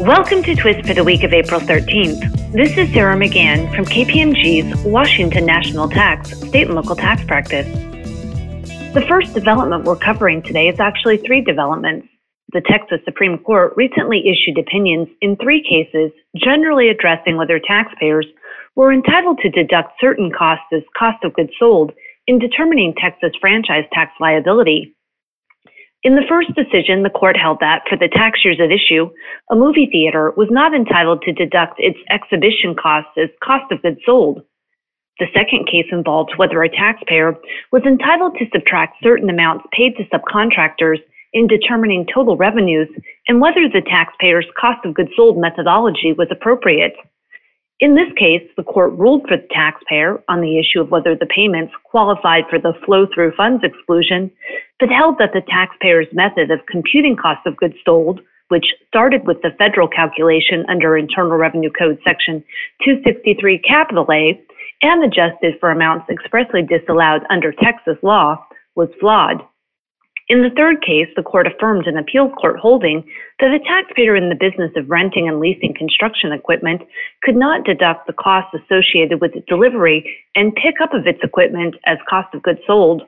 Welcome to Twist for the week of April 13th. This is Sarah McGann from KPMG's Washington National Tax State and Local Tax Practice. The first development we're covering today is actually three developments. The Texas Supreme Court recently issued opinions in three cases generally addressing whether taxpayers were entitled to deduct certain costs as cost of goods sold in determining Texas franchise tax liability. In the first decision, the court held that for the tax years at issue, a movie theater was not entitled to deduct its exhibition costs as cost of goods sold. The second case involved whether a taxpayer was entitled to subtract certain amounts paid to subcontractors in determining total revenues and whether the taxpayer's cost of goods sold methodology was appropriate. In this case, the court ruled for the taxpayer on the issue of whether the payments qualified for the flow through funds exclusion, but held that the taxpayer's method of computing cost of goods sold, which started with the federal calculation under Internal Revenue Code Section 263 capital A and adjusted for amounts expressly disallowed under Texas law, was flawed. In the third case, the court affirmed an appeals court holding that a taxpayer in the business of renting and leasing construction equipment could not deduct the costs associated with delivery and pick up of its equipment as cost of goods sold.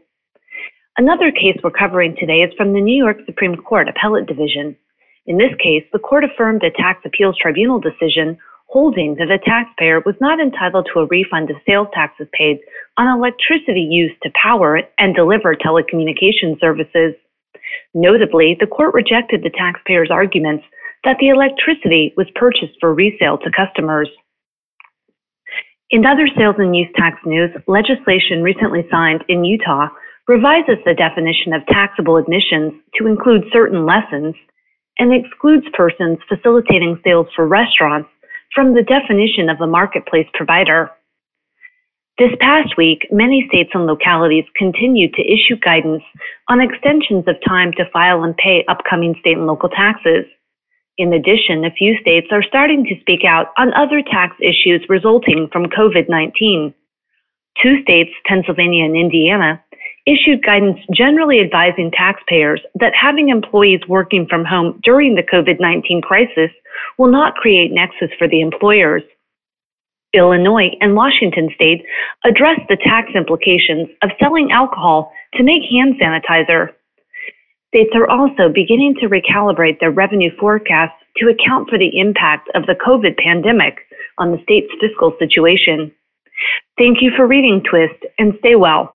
Another case we're covering today is from the New York Supreme Court Appellate Division. In this case, the court affirmed a tax appeals tribunal decision holding that a taxpayer was not entitled to a refund of sales taxes paid on electricity used to power and deliver telecommunication services. Notably, the court rejected the taxpayer's arguments that the electricity was purchased for resale to customers. In other sales and use tax news, legislation recently signed in Utah revises the definition of taxable admissions to include certain lessons and excludes persons facilitating sales for restaurants from the definition of a marketplace provider. This past week, many states and localities continued to issue guidance on extensions of time to file and pay upcoming state and local taxes. In addition, a few states are starting to speak out on other tax issues resulting from COVID 19. Two states, Pennsylvania and Indiana, issued guidance generally advising taxpayers that having employees working from home during the COVID 19 crisis will not create nexus for the employers. Illinois and Washington state addressed the tax implications of selling alcohol to make hand sanitizer. States are also beginning to recalibrate their revenue forecasts to account for the impact of the COVID pandemic on the state's fiscal situation. Thank you for reading Twist and stay well.